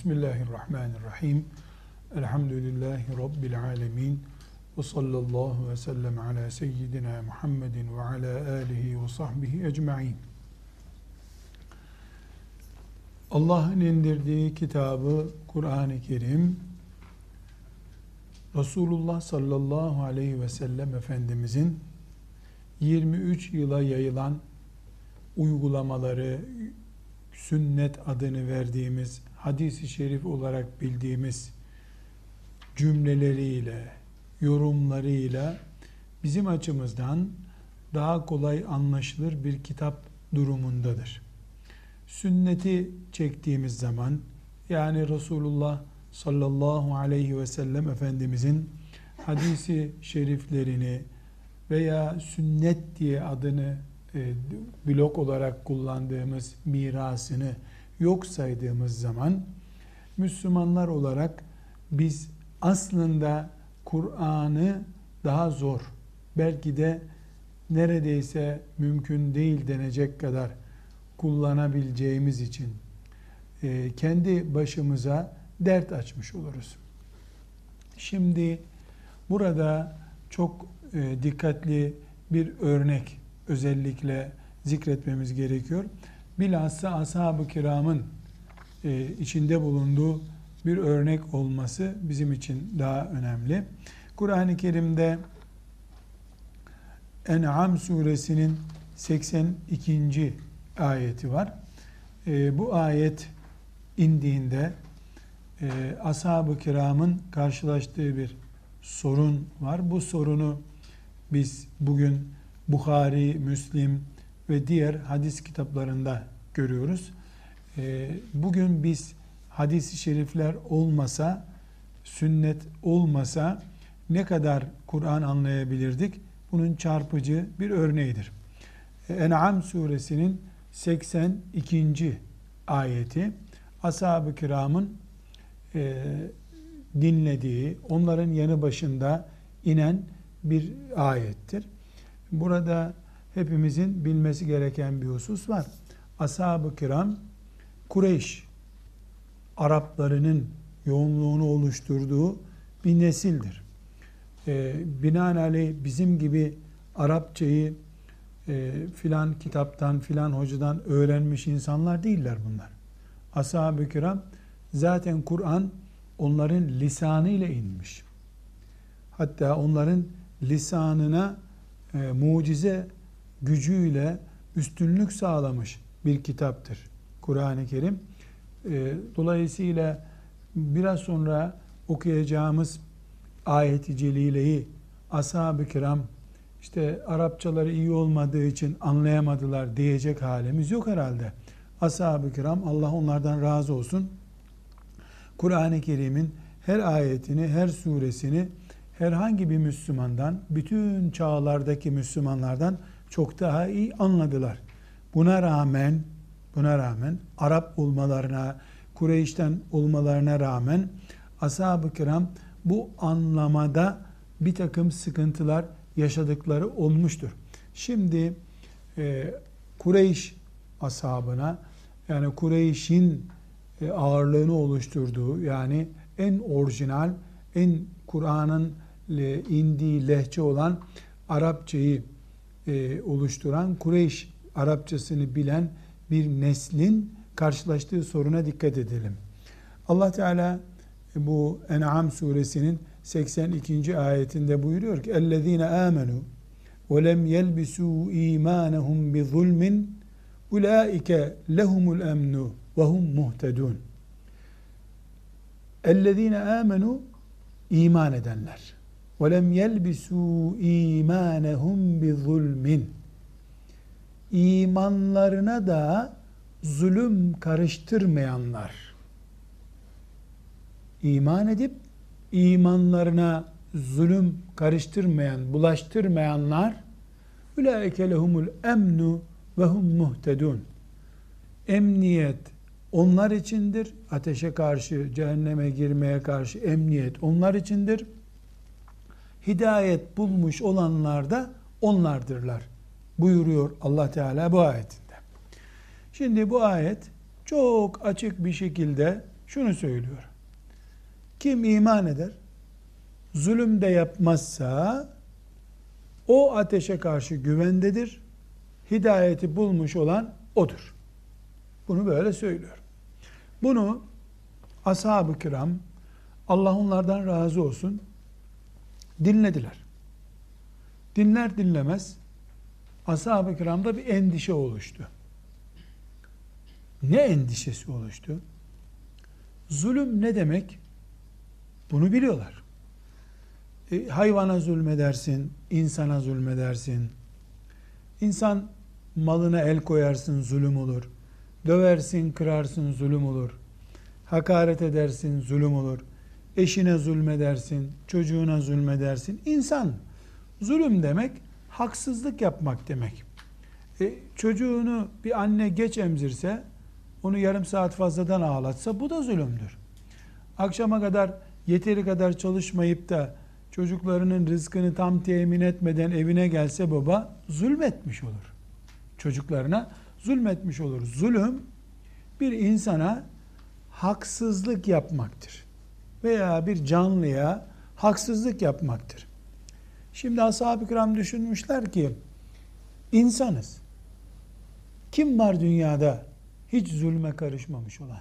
Bismillahirrahmanirrahim. Elhamdülillahi Rabbil alemin. Ve sallallahu ve sellem ala seyyidina Muhammedin ve ala alihi ve sahbihi ecma'in. Allah'ın indirdiği kitabı Kur'an-ı Kerim, Resulullah sallallahu aleyhi ve sellem Efendimizin 23 yıla yayılan uygulamaları, sünnet adını verdiğimiz, hadisi şerif olarak bildiğimiz cümleleriyle, yorumlarıyla bizim açımızdan daha kolay anlaşılır bir kitap durumundadır. Sünneti çektiğimiz zaman yani Resulullah sallallahu aleyhi ve sellem Efendimizin hadisi şeriflerini veya sünnet diye adını e, blok olarak kullandığımız mirasını yok saydığımız zaman Müslümanlar olarak biz aslında Kur'an'ı daha zor, belki de neredeyse mümkün değil denecek kadar kullanabileceğimiz için e, kendi başımıza dert açmış oluruz. Şimdi burada çok e, dikkatli bir örnek özellikle zikretmemiz gerekiyor. Bilhassa ashab-ı kiramın e, içinde bulunduğu bir örnek olması bizim için daha önemli. Kur'an-ı Kerim'de En'am suresinin 82. ayeti var. E, bu ayet indiğinde e, ashab-ı kiramın karşılaştığı bir sorun var. Bu sorunu biz bugün Bukhari, Müslim ve diğer hadis kitaplarında görüyoruz. E, bugün biz hadis-i şerifler olmasa, sünnet olmasa ne kadar Kur'an anlayabilirdik? Bunun çarpıcı bir örneğidir. En'am suresinin 82. ayeti ashab-ı kiramın e, dinlediği, onların yanı başında inen bir ayettir. Burada hepimizin bilmesi gereken bir husus var. Ashab-ı kiram Kureyş Araplarının yoğunluğunu oluşturduğu bir nesildir. E, binaenaleyh bizim gibi Arapçayı e, filan kitaptan filan hocadan öğrenmiş insanlar değiller bunlar. Ashab-ı kiram zaten Kur'an onların lisanı ile inmiş. Hatta onların lisanına e, mucize gücüyle üstünlük sağlamış bir kitaptır Kur'an-ı Kerim. E, dolayısıyla biraz sonra okuyacağımız ayet-i celileyi ashab-ı kiram işte Arapçaları iyi olmadığı için anlayamadılar diyecek halimiz yok herhalde. Ashab-ı kiram Allah onlardan razı olsun. Kur'an-ı Kerim'in her ayetini, her suresini herhangi bir Müslümandan, bütün çağlardaki Müslümanlardan çok daha iyi anladılar. Buna rağmen, buna rağmen Arap olmalarına, Kureyş'ten olmalarına rağmen ashab-ı kiram bu anlamada bir takım sıkıntılar yaşadıkları olmuştur. Şimdi e, Kureyş ashabına yani Kureyş'in e, ağırlığını oluşturduğu yani en orijinal, en Kur'an'ın indiği lehçe olan Arapçayı e, oluşturan Kureyş Arapçasını bilen bir neslin karşılaştığı soruna dikkat edelim. Allah Teala e, bu En'am suresinin 82. ayetinde buyuruyor ki اَلَّذ۪ينَ آمَنُوا وَلَمْ يَلْبِسُوا اِيمَانَهُمْ بِظُلْمٍ اُولَٰئِكَ لَهُمُ الْاَمْنُ وَهُمْ مُهْتَدُونَ اَلَّذ۪ينَ آمَنُوا iman edenler. وَلَمْ يَلْبِسُوا اِيمَانَهُمْ بِظُلْمٍ İmanlarına da zulüm karıştırmayanlar. İman edip imanlarına zulüm karıştırmayan, bulaştırmayanlar ulaike lehumul emnu ve hum muhtedun. Emniyet onlar içindir. Ateşe karşı, cehenneme girmeye karşı emniyet onlar içindir. Hidayet bulmuş olanlar da onlardırlar. Buyuruyor Allah Teala bu ayetinde. Şimdi bu ayet çok açık bir şekilde şunu söylüyor. Kim iman eder, zulüm de yapmazsa o ateşe karşı güvendedir. Hidayeti bulmuş olan odur. Bunu böyle söylüyor. Bunu ashab-ı kiram Allah onlardan razı olsun dinlediler. Dinler dinlemez ashab-ı kiramda bir endişe oluştu. Ne endişesi oluştu? Zulüm ne demek? Bunu biliyorlar. E, hayvana zulmedersin, insana zulmedersin. İnsan malına el koyarsın, zulüm olur. Döversin, kırarsın, zulüm olur. Hakaret edersin, zulüm olur. Eşine zulmedersin, çocuğuna zulmedersin. İnsan, zulüm demek, haksızlık yapmak demek. E, çocuğunu bir anne geç emzirse, onu yarım saat fazladan ağlatsa bu da zulümdür. Akşama kadar yeteri kadar çalışmayıp da çocuklarının rızkını tam temin etmeden evine gelse baba zulmetmiş olur. Çocuklarına zulmetmiş olur. Zulüm bir insana haksızlık yapmaktır. Veya bir canlıya haksızlık yapmaktır. Şimdi ashab-ı kiram düşünmüşler ki insanız. Kim var dünyada hiç zulme karışmamış olan?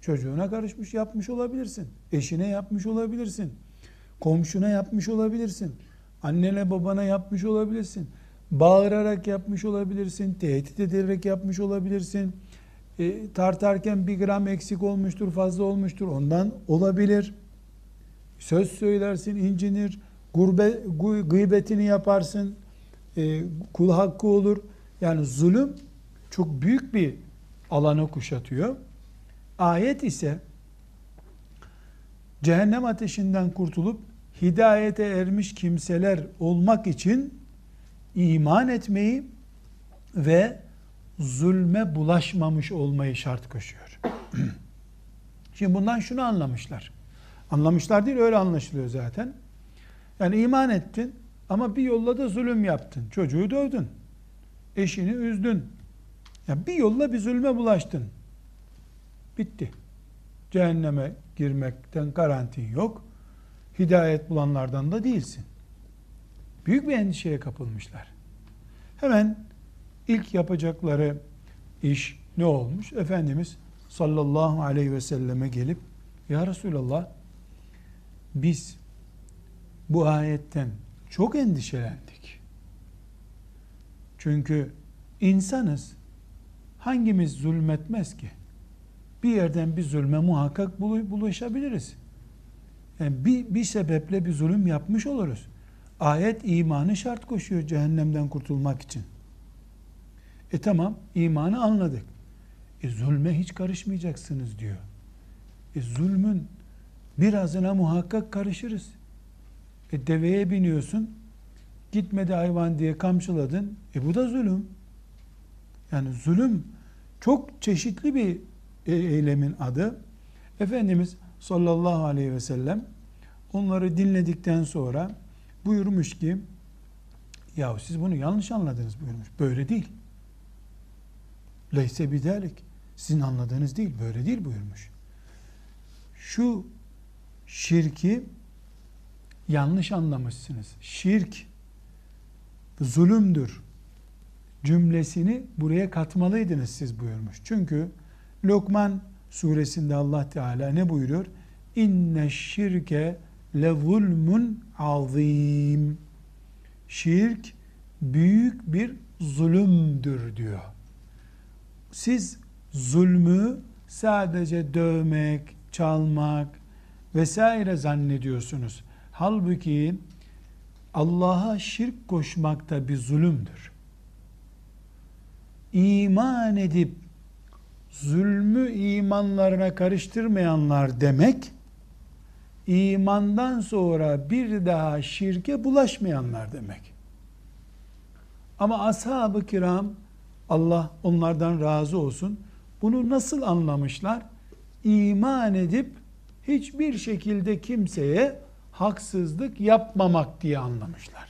Çocuğuna karışmış yapmış olabilirsin. Eşine yapmış olabilirsin. Komşuna yapmış olabilirsin. Annene babana yapmış olabilirsin. Bağırarak yapmış olabilirsin. Tehdit ederek yapmış olabilirsin. E, tartarken bir gram eksik olmuştur, fazla olmuştur. Ondan olabilir. Söz söylersin, incinir. Gurbe, gıybetini yaparsın. E, kul hakkı olur. Yani zulüm çok büyük bir alanı kuşatıyor. Ayet ise cehennem ateşinden kurtulup hidayete ermiş kimseler olmak için iman etmeyi ve zulme bulaşmamış olmayı şart koşuyor. Şimdi bundan şunu anlamışlar. Anlamışlar değil öyle anlaşılıyor zaten. Yani iman ettin ama bir yolla da zulüm yaptın. Çocuğu dövdün. Eşini üzdün. Yani bir yolla bir zulme bulaştın. Bitti. Cehenneme girmekten garantin yok. Hidayet bulanlardan da değilsin. Büyük bir endişeye kapılmışlar. Hemen ilk yapacakları iş ne olmuş? Efendimiz sallallahu aleyhi ve selleme gelip Ya Resulallah biz bu ayetten çok endişelendik. Çünkü insanız. Hangimiz zulmetmez ki? bir yerden bir zulme muhakkak bulaşabiliriz. Yani bir, bir sebeple bir zulüm yapmış oluruz. Ayet imanı şart koşuyor cehennemden kurtulmak için. E tamam imanı anladık. E zulme hiç karışmayacaksınız diyor. E zulmün birazına muhakkak karışırız. E deveye biniyorsun, gitmedi hayvan diye kamçıladın. E bu da zulüm. Yani zulüm çok çeşitli bir e, eylemin adı. Efendimiz sallallahu aleyhi ve sellem onları dinledikten sonra buyurmuş ki ya siz bunu yanlış anladınız buyurmuş. Böyle değil. Leyse bidalik. Sizin anladığınız değil. Böyle değil buyurmuş. Şu şirki yanlış anlamışsınız. Şirk zulümdür cümlesini buraya katmalıydınız siz buyurmuş. Çünkü Lokman suresinde Allah Teala ne buyuruyor? İnne şirke le zulmun azim. Şirk büyük bir zulümdür diyor. Siz zulmü sadece dövmek, çalmak vesaire zannediyorsunuz. Halbuki Allah'a şirk koşmak da bir zulümdür. İman edip zulmü imanlarına karıştırmayanlar demek, imandan sonra bir daha şirke bulaşmayanlar demek. Ama ashab-ı kiram, Allah onlardan razı olsun, bunu nasıl anlamışlar? İman edip hiçbir şekilde kimseye haksızlık yapmamak diye anlamışlar.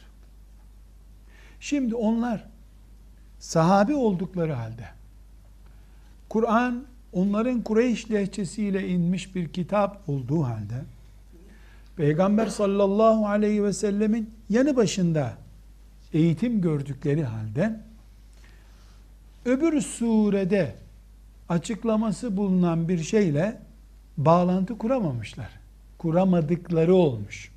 Şimdi onlar sahabi oldukları halde Kur'an onların Kureyş lehçesiyle inmiş bir kitap olduğu halde Peygamber sallallahu aleyhi ve sellemin yanı başında eğitim gördükleri halde öbür surede açıklaması bulunan bir şeyle bağlantı kuramamışlar. Kuramadıkları olmuş.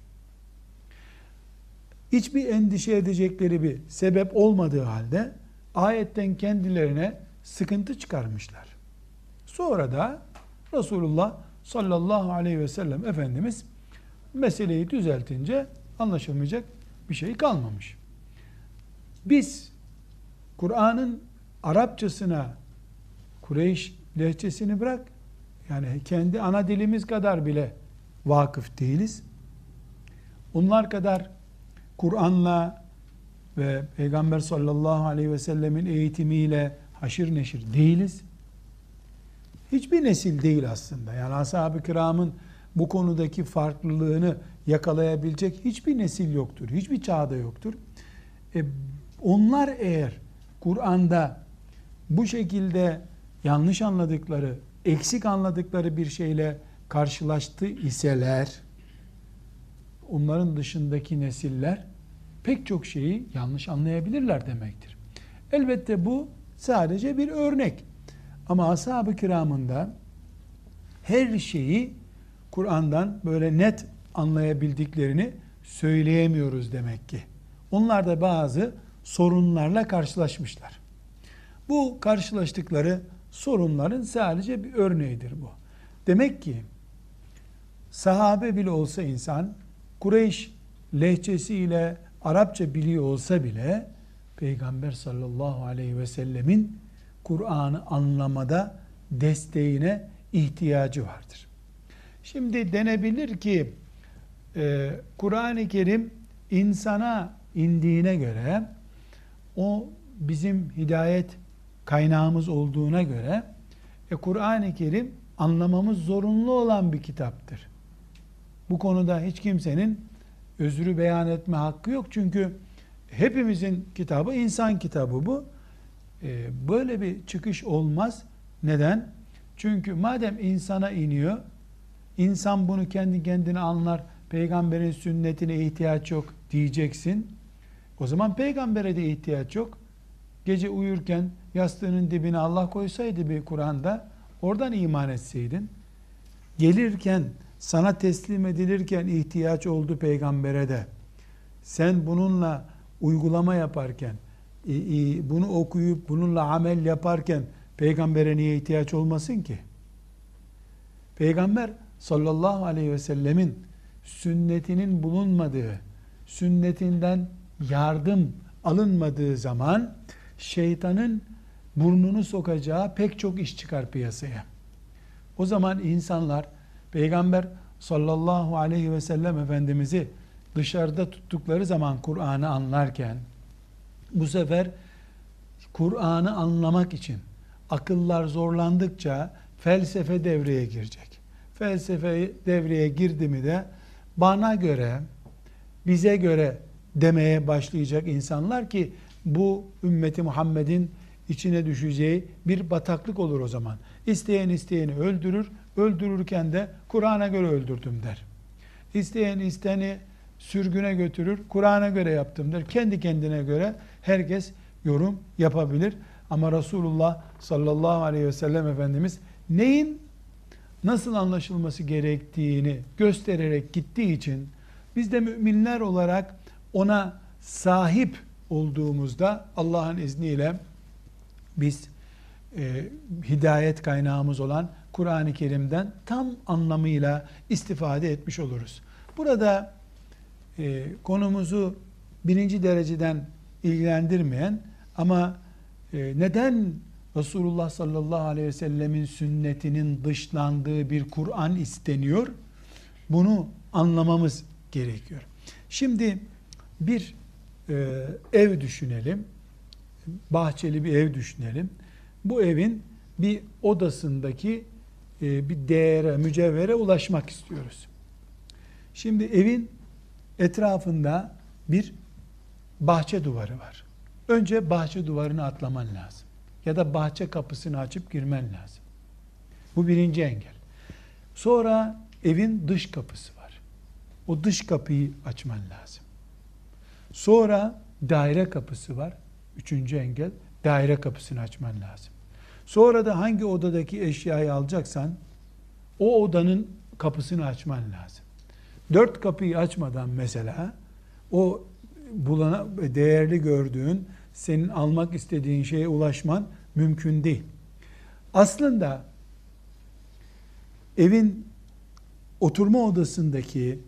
Hiçbir endişe edecekleri bir sebep olmadığı halde ayetten kendilerine sıkıntı çıkarmışlar. Sonra da Resulullah sallallahu aleyhi ve sellem Efendimiz meseleyi düzeltince anlaşılmayacak bir şey kalmamış. Biz Kur'an'ın Arapçasına Kureyş lehçesini bırak yani kendi ana dilimiz kadar bile vakıf değiliz. Onlar kadar Kur'an'la ve Peygamber sallallahu aleyhi ve sellemin eğitimiyle haşır neşir değiliz. Hiçbir nesil değil aslında. Yani ashab-ı kiramın bu konudaki farklılığını yakalayabilecek hiçbir nesil yoktur. Hiçbir çağda yoktur. E, onlar eğer Kur'an'da bu şekilde yanlış anladıkları, eksik anladıkları bir şeyle karşılaştı iseler, onların dışındaki nesiller pek çok şeyi yanlış anlayabilirler demektir. Elbette bu sadece bir örnek. Ama ashab-ı kiramında her şeyi Kur'an'dan böyle net anlayabildiklerini söyleyemiyoruz demek ki. Onlar da bazı sorunlarla karşılaşmışlar. Bu karşılaştıkları sorunların sadece bir örneğidir bu. Demek ki sahabe bile olsa insan Kureyş lehçesiyle Arapça biliyor olsa bile Peygamber sallallahu aleyhi ve sellemin Kur'an'ı anlamada desteğine ihtiyacı vardır. Şimdi denebilir ki e, Kur'an-ı Kerim insana indiğine göre o bizim hidayet kaynağımız olduğuna göre e, Kur'an-ı Kerim anlamamız zorunlu olan bir kitaptır. Bu konuda hiç kimsenin özrü beyan etme hakkı yok. Çünkü hepimizin kitabı insan kitabı bu. E, böyle bir çıkış olmaz. Neden? Çünkü madem insana iniyor, insan bunu kendi kendine anlar, peygamberin sünnetine ihtiyaç yok diyeceksin. O zaman peygambere de ihtiyaç yok. Gece uyurken yastığının dibine Allah koysaydı bir Kur'an'da oradan iman etseydin. Gelirken sana teslim edilirken ihtiyaç oldu peygambere de. Sen bununla uygulama yaparken, bunu okuyup bununla amel yaparken peygambere niye ihtiyaç olmasın ki? Peygamber sallallahu aleyhi ve sellemin sünnetinin bulunmadığı, sünnetinden yardım alınmadığı zaman şeytanın burnunu sokacağı pek çok iş çıkar piyasaya. O zaman insanlar Peygamber sallallahu aleyhi ve sellem Efendimiz'i dışarıda tuttukları zaman Kur'an'ı anlarken bu sefer Kur'an'ı anlamak için akıllar zorlandıkça felsefe devreye girecek. Felsefe devreye girdi mi de bana göre, bize göre demeye başlayacak insanlar ki bu ümmeti Muhammed'in içine düşeceği bir bataklık olur o zaman. İsteyen isteyeni öldürür, öldürürken de Kur'an'a göre öldürdüm der. İsteyen isteni sürgüne götürür, Kur'an'a göre yaptım der. Kendi kendine göre herkes yorum yapabilir. Ama Resulullah sallallahu aleyhi ve sellem Efendimiz neyin nasıl anlaşılması gerektiğini göstererek gittiği için biz de müminler olarak ona sahip olduğumuzda Allah'ın izniyle biz e, hidayet kaynağımız olan Kur'an-ı Kerim'den tam anlamıyla istifade etmiş oluruz. Burada e, konumuzu birinci dereceden ilgilendirmeyen ama e, neden Resulullah sallallahu aleyhi ve sellemin sünnetinin dışlandığı bir Kur'an isteniyor? Bunu anlamamız gerekiyor. Şimdi bir e, ev düşünelim. Bahçeli bir ev düşünelim. Bu evin bir odasındaki e, bir değere, mücevhere ulaşmak istiyoruz. Şimdi evin etrafında bir bahçe duvarı var. Önce bahçe duvarını atlaman lazım. Ya da bahçe kapısını açıp girmen lazım. Bu birinci engel. Sonra evin dış kapısı var. O dış kapıyı açman lazım. Sonra daire kapısı var. Üçüncü engel daire kapısını açman lazım. Sonra da hangi odadaki eşyayı alacaksan o odanın kapısını açman lazım. Dört kapıyı açmadan mesela o bulana, değerli gördüğün, senin almak istediğin şeye ulaşman mümkün değil. Aslında evin oturma odasındaki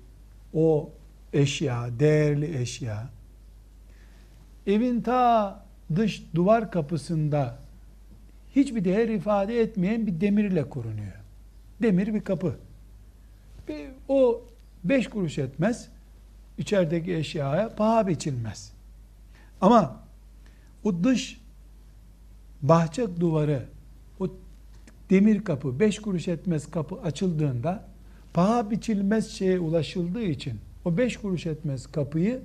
o eşya, değerli eşya, evin ta dış duvar kapısında hiçbir değer ifade etmeyen bir demirle korunuyor. Demir bir kapı. O beş kuruş etmez. İçerideki eşyaya paha biçilmez. Ama o dış bahçe duvarı, o demir kapı, beş kuruş etmez kapı açıldığında paha biçilmez şeye ulaşıldığı için o beş kuruş etmez kapıyı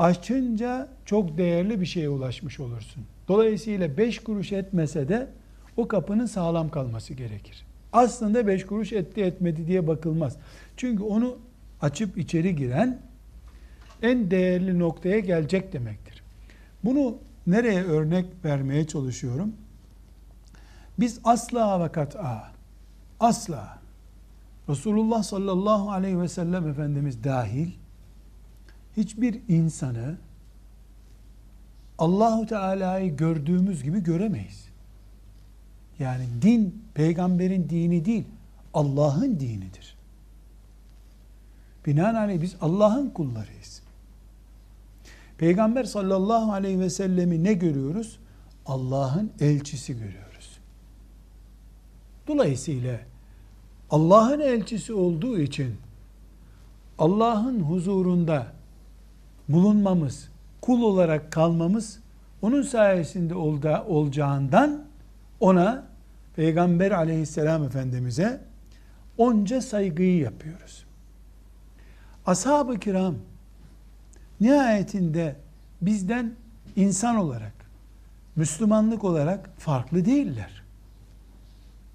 açınca çok değerli bir şeye ulaşmış olursun. Dolayısıyla beş kuruş etmese de o kapının sağlam kalması gerekir. Aslında beş kuruş etti etmedi diye bakılmaz. Çünkü onu açıp içeri giren en değerli noktaya gelecek demektir. Bunu nereye örnek vermeye çalışıyorum? Biz asla ve kat'a, asla Resulullah sallallahu aleyhi ve sellem Efendimiz dahil hiçbir insanı Allahu Teala'yı gördüğümüz gibi göremeyiz. Yani din peygamberin dini değil, Allah'ın dinidir. Binaenaleyh biz Allah'ın kullarıyız. Peygamber sallallahu aleyhi ve sellemi ne görüyoruz? Allah'ın elçisi görüyoruz. Dolayısıyla Allah'ın elçisi olduğu için Allah'ın huzurunda bulunmamız, kul olarak kalmamız onun sayesinde olacağından ona Peygamber aleyhisselam efendimize onca saygıyı yapıyoruz. Ashab-ı kiram nihayetinde bizden insan olarak, Müslümanlık olarak farklı değiller.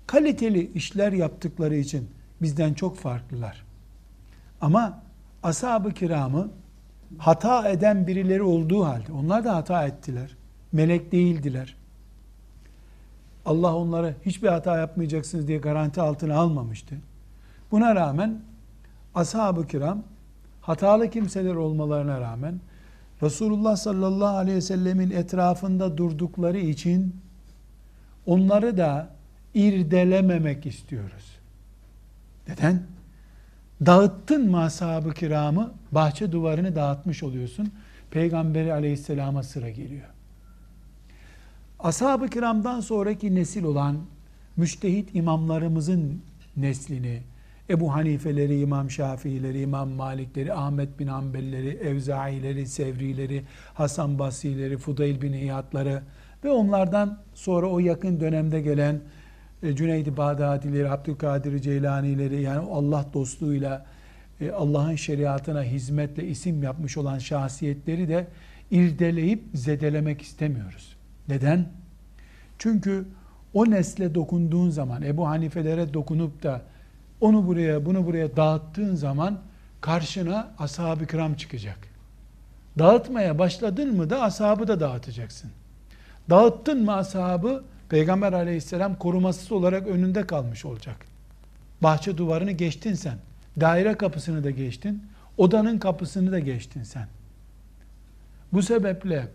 Kaliteli işler yaptıkları için bizden çok farklılar. Ama ashab-ı kiramı hata eden birileri olduğu halde, onlar da hata ettiler. Melek değildiler. Allah onlara hiçbir hata yapmayacaksınız diye garanti altına almamıştı. Buna rağmen ashab-ı kiram hatalı kimseler olmalarına rağmen Resulullah sallallahu aleyhi ve sellemin etrafında durdukları için onları da irdelememek istiyoruz. Neden? Dağıttın mı ashab-ı kiramı, bahçe duvarını dağıtmış oluyorsun. Peygamberi aleyhisselama sıra geliyor. Ashab-ı kiramdan sonraki nesil olan müştehit imamlarımızın neslini, Ebu Hanifeleri, İmam Şafiileri, İmam Malikleri, Ahmet bin Hanbelleri, Evzaileri, Sevrileri, Hasan Basrileri, Fudayl bin İyadları ve onlardan sonra o yakın dönemde gelen Cüneyd-i Bağdadileri, Abdülkadir Ceylanileri yani Allah dostluğuyla e, Allah'ın şeriatına hizmetle isim yapmış olan şahsiyetleri de irdeleyip zedelemek istemiyoruz. Neden? Çünkü o nesle dokunduğun zaman, Ebu Hanifelere dokunup da onu buraya, bunu buraya dağıttığın zaman karşına ashab-ı kiram çıkacak. Dağıtmaya başladın mı da ashabı da dağıtacaksın. Dağıttın mı ashabı, Peygamber aleyhisselam korumasız olarak önünde kalmış olacak. Bahçe duvarını geçtin sen. Daire kapısını da geçtin. Odanın kapısını da geçtin sen. Bu sebeple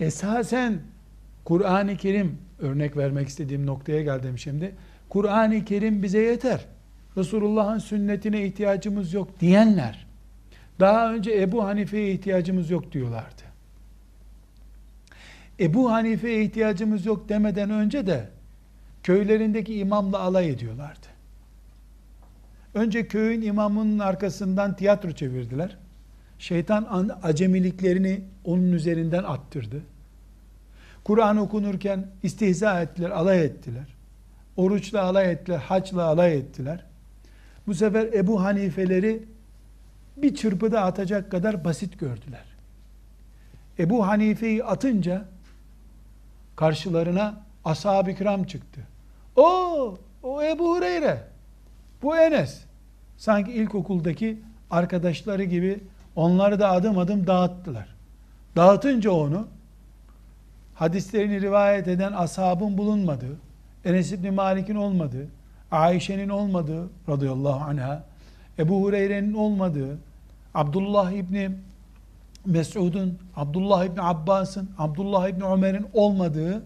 esasen Kur'an-ı Kerim örnek vermek istediğim noktaya geldim şimdi. Kur'an-ı Kerim bize yeter. Resulullah'ın sünnetine ihtiyacımız yok diyenler daha önce Ebu Hanife'ye ihtiyacımız yok diyorlardı. Ebu Hanife'ye ihtiyacımız yok demeden önce de köylerindeki imamla alay ediyorlardı. Önce köyün imamının arkasından tiyatro çevirdiler. Şeytan acemiliklerini onun üzerinden attırdı. Kur'an okunurken istihza ettiler, alay ettiler. Oruçla alay ettiler, haçla alay ettiler. Bu sefer Ebu Hanifeleri bir çırpıda atacak kadar basit gördüler. Ebu Hanife'yi atınca karşılarına ashab-ı kiram çıktı. O, o Ebu Hureyre. Bu Enes. Sanki ilkokuldaki arkadaşları gibi onları da adım adım dağıttılar. Dağıtınca onu hadislerini rivayet eden ashabın bulunmadığı, Enes İbni Malik'in olmadığı, Ayşe'nin olmadığı radıyallahu anha, Ebu Hureyre'nin olmadığı, Abdullah İbni Mesud'un, Abdullah İbni Abbas'ın, Abdullah İbni Ömer'in olmadığı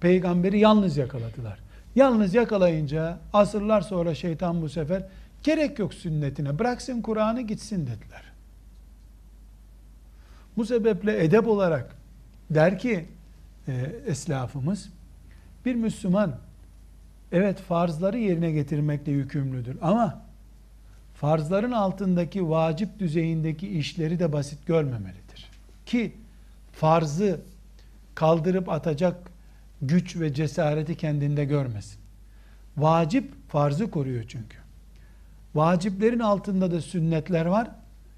peygamberi yalnız yakaladılar. Yalnız yakalayınca asırlar sonra şeytan bu sefer gerek yok sünnetine bıraksın Kur'an'ı gitsin dediler. Bu sebeple edep olarak der ki e, eslafımız bir Müslüman evet farzları yerine getirmekle yükümlüdür ama farzların altındaki vacip düzeyindeki işleri de basit görmemelidir. Ki farzı kaldırıp atacak güç ve cesareti kendinde görmesin. Vacip farzı koruyor çünkü. Vaciplerin altında da sünnetler var.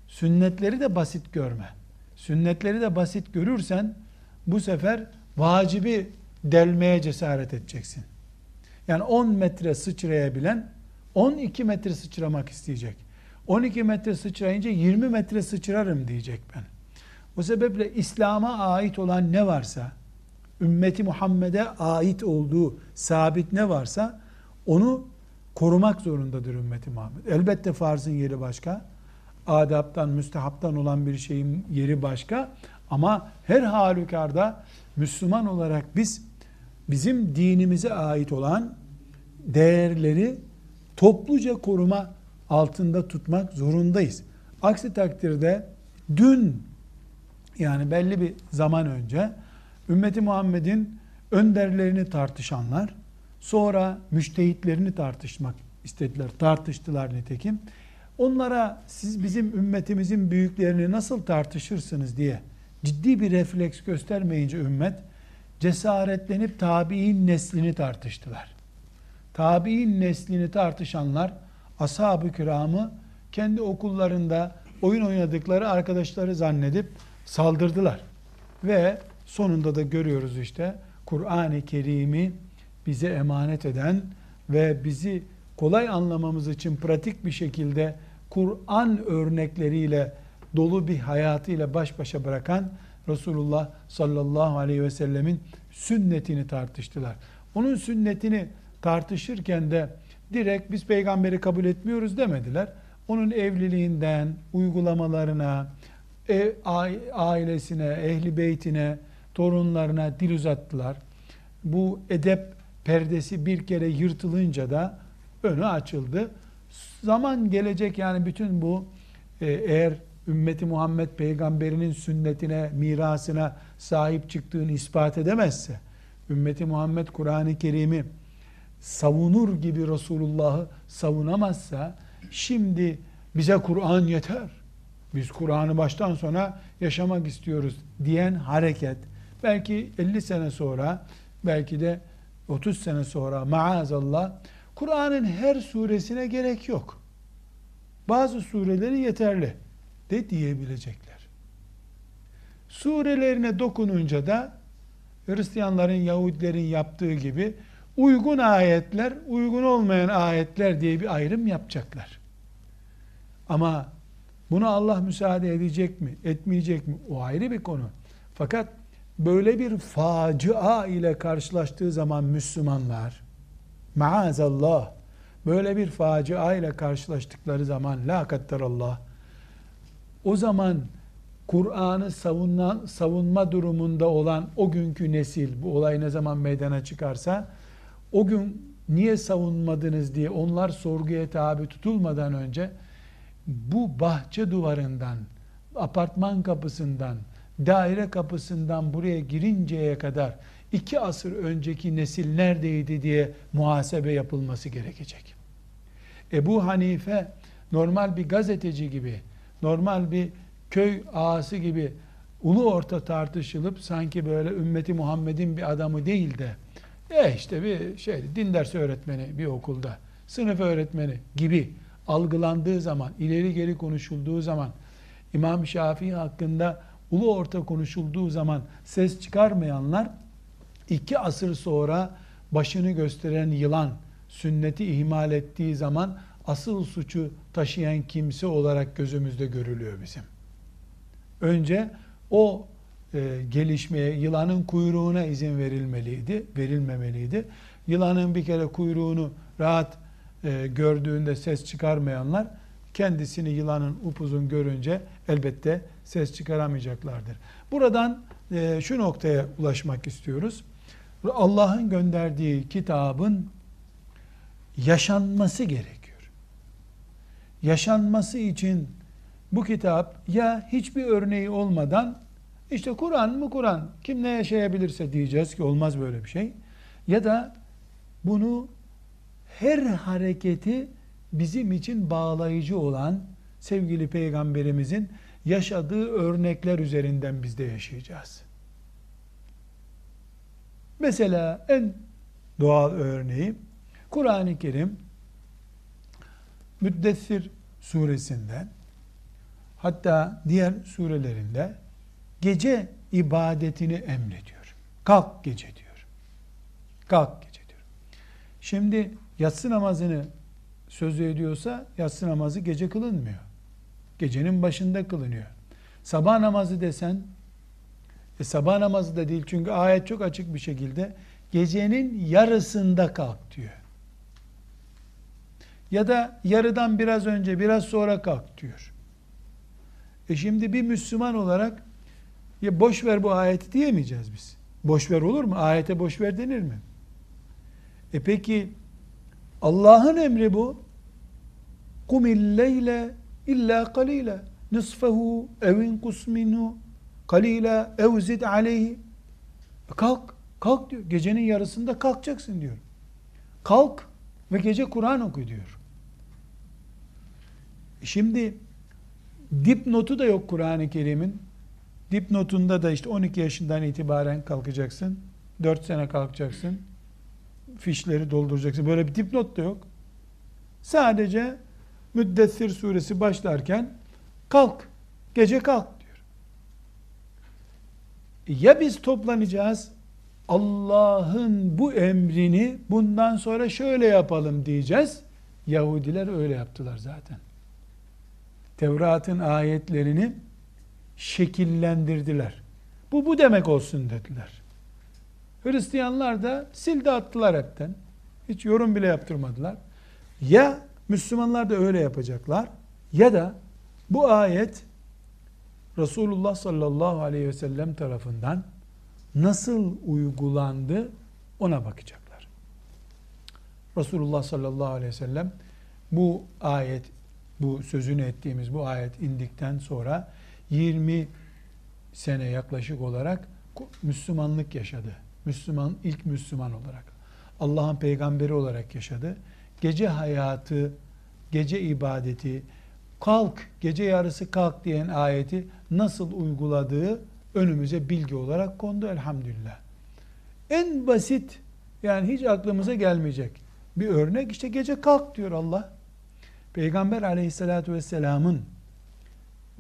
Sünnetleri de basit görme. Sünnetleri de basit görürsen bu sefer vacibi delmeye cesaret edeceksin. Yani 10 metre sıçrayabilen 12 metre sıçramak isteyecek. 12 metre sıçrayınca 20 metre sıçrarım diyecek ben. O sebeple İslam'a ait olan ne varsa, ümmeti Muhammed'e ait olduğu sabit ne varsa onu korumak zorundadır ümmeti Muhammed. Elbette farzın yeri başka, adaptan, müstehaptan olan bir şeyin yeri başka ama her halükarda Müslüman olarak biz bizim dinimize ait olan değerleri topluca koruma altında tutmak zorundayız. Aksi takdirde dün yani belli bir zaman önce ümmeti Muhammed'in önderlerini tartışanlar sonra müştehitlerini tartışmak istediler. Tartıştılar nitekim. Onlara siz bizim ümmetimizin büyüklerini nasıl tartışırsınız diye ciddi bir refleks göstermeyince ümmet cesaretlenip tabi'in neslini tartıştılar. Tabi'in neslini tartışanlar ashab-ı kiramı kendi okullarında oyun oynadıkları arkadaşları zannedip saldırdılar. Ve sonunda da görüyoruz işte Kur'an-ı Kerim'i bize emanet eden ve bizi kolay anlamamız için pratik bir şekilde Kur'an örnekleriyle dolu bir hayatıyla baş başa bırakan Resulullah sallallahu aleyhi ve sellemin sünnetini tartıştılar. Onun sünnetini tartışırken de direkt biz peygamberi kabul etmiyoruz demediler. Onun evliliğinden, uygulamalarına, ev, ailesine, ehli beytine, torunlarına dil uzattılar. Bu edep perdesi bir kere yırtılınca da önü açıldı. Zaman gelecek yani bütün bu e, eğer ümmeti Muhammed peygamberinin sünnetine, mirasına sahip çıktığını ispat edemezse, ümmeti Muhammed Kur'an-ı Kerim'i savunur gibi Resulullah'ı savunamazsa, şimdi bize Kur'an yeter. Biz Kur'an'ı baştan sona yaşamak istiyoruz diyen hareket, belki 50 sene sonra, belki de 30 sene sonra maazallah, Kur'an'ın her suresine gerek yok. Bazı sureleri yeterli de diyebilecekler. Surelerine dokununca da Hristiyanların, Yahudilerin yaptığı gibi uygun ayetler, uygun olmayan ayetler diye bir ayrım yapacaklar. Ama buna Allah müsaade edecek mi, etmeyecek mi? O ayrı bir konu. Fakat böyle bir facia ile karşılaştığı zaman Müslümanlar, maazallah, böyle bir facia ile karşılaştıkları zaman, la Allah, o zaman Kur'an'ı savunma, savunma durumunda olan o günkü nesil, bu olay ne zaman meydana çıkarsa, o gün niye savunmadınız diye onlar sorguya tabi tutulmadan önce, bu bahçe duvarından, apartman kapısından, daire kapısından buraya girinceye kadar iki asır önceki nesil neredeydi diye muhasebe yapılması gerekecek. Ebu Hanife normal bir gazeteci gibi normal bir köy ağası gibi ulu orta tartışılıp sanki böyle ümmeti Muhammed'in bir adamı değil de e işte bir şey din dersi öğretmeni bir okulda sınıf öğretmeni gibi algılandığı zaman ileri geri konuşulduğu zaman İmam Şafii hakkında ulu orta konuşulduğu zaman ses çıkarmayanlar iki asır sonra başını gösteren yılan sünneti ihmal ettiği zaman asıl suçu taşıyan kimse olarak gözümüzde görülüyor bizim. Önce o e, gelişmeye, yılanın kuyruğuna izin verilmeliydi, verilmemeliydi. Yılanın bir kere kuyruğunu rahat e, gördüğünde ses çıkarmayanlar kendisini yılanın upuzun görünce elbette ses çıkaramayacaklardır. Buradan e, şu noktaya ulaşmak istiyoruz. Allah'ın gönderdiği kitabın yaşanması gerekiyor. Yaşanması için bu kitap ya hiçbir örneği olmadan işte Kur'an mı Kur'an kim ne yaşayabilirse diyeceğiz ki olmaz böyle bir şey. Ya da bunu her hareketi bizim için bağlayıcı olan sevgili peygamberimizin yaşadığı örnekler üzerinden biz de yaşayacağız. Mesela en doğal örneği Kur'an-ı Kerim Müddessir suresinden hatta diğer surelerinde gece ibadetini emrediyor. Kalk gece diyor. Kalk gece diyor. Şimdi yatsı namazını sözü ediyorsa yatsı namazı gece kılınmıyor. Gecenin başında kılınıyor. Sabah namazı desen e sabah namazı da değil çünkü ayet çok açık bir şekilde gecenin yarısında kalk diyor. Ya da yarıdan biraz önce biraz sonra kalk diyor. E şimdi bir Müslüman olarak ya boş ver bu ayeti diyemeyeceğiz biz. Boş ver olur mu? Ayete boş ver denir mi? E peki Allah'ın emri bu. Kumil leyle illa kalila nisfehu evin kus minhu kalila ev aleyhi e kalk kalk diyor gecenin yarısında kalkacaksın diyor kalk ve gece Kur'an oku diyor e şimdi dipnotu da yok Kur'an-ı Kerim'in dipnotunda da işte 12 yaşından itibaren kalkacaksın 4 sene kalkacaksın fişleri dolduracaksın böyle bir dipnot da yok sadece Müddessir suresi başlarken kalk, gece kalk diyor. Ya biz toplanacağız, Allah'ın bu emrini bundan sonra şöyle yapalım diyeceğiz. Yahudiler öyle yaptılar zaten. Tevrat'ın ayetlerini şekillendirdiler. Bu bu demek olsun dediler. Hristiyanlar da sildi attılar hepten. Hiç yorum bile yaptırmadılar. Ya Müslümanlar da öyle yapacaklar ya da bu ayet Resulullah sallallahu aleyhi ve sellem tarafından nasıl uygulandı ona bakacaklar. Resulullah sallallahu aleyhi ve sellem bu ayet, bu sözünü ettiğimiz bu ayet indikten sonra 20 sene yaklaşık olarak Müslümanlık yaşadı. Müslüman ilk Müslüman olarak. Allah'ın peygamberi olarak yaşadı. Gece hayatı, gece ibadeti, kalk, gece yarısı kalk diyen ayeti nasıl uyguladığı önümüze bilgi olarak kondu elhamdülillah. En basit yani hiç aklımıza gelmeyecek bir örnek işte gece kalk diyor Allah. Peygamber aleyhissalatü vesselamın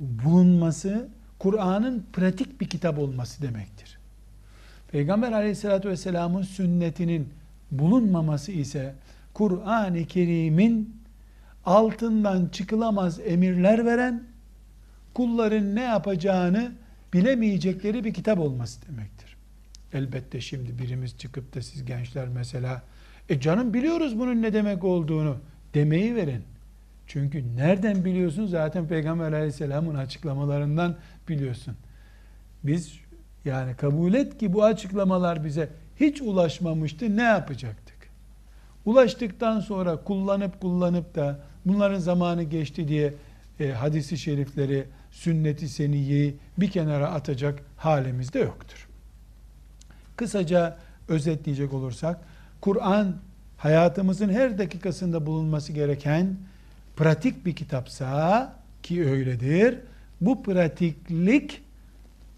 bulunması Kur'an'ın pratik bir kitap olması demektir. Peygamber aleyhissalatü vesselamın sünnetinin bulunmaması ise Kur'an-ı Kerim'in altından çıkılamaz emirler veren, kulların ne yapacağını bilemeyecekleri bir kitap olması demektir. Elbette şimdi birimiz çıkıp da siz gençler mesela, e canım biliyoruz bunun ne demek olduğunu demeyi verin. Çünkü nereden biliyorsun? Zaten Peygamber aleyhisselamın açıklamalarından biliyorsun. Biz yani kabul et ki bu açıklamalar bize hiç ulaşmamıştı. Ne yapacaktık? Ulaştıktan sonra kullanıp kullanıp da bunların zamanı geçti diye e, hadisi şerifleri, sünneti seniyeyi bir kenara atacak halimiz de yoktur. Kısaca özetleyecek olursak, Kur'an hayatımızın her dakikasında bulunması gereken pratik bir kitapsa ki öyledir. Bu pratiklik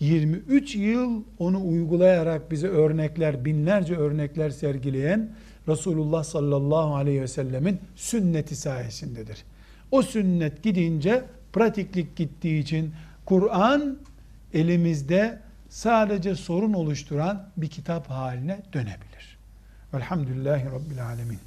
23 yıl onu uygulayarak bize örnekler, binlerce örnekler sergileyen Resulullah sallallahu aleyhi ve sellemin sünneti sayesindedir. O sünnet gidince pratiklik gittiği için Kur'an elimizde sadece sorun oluşturan bir kitap haline dönebilir. Velhamdülillahi Rabbil Alemin.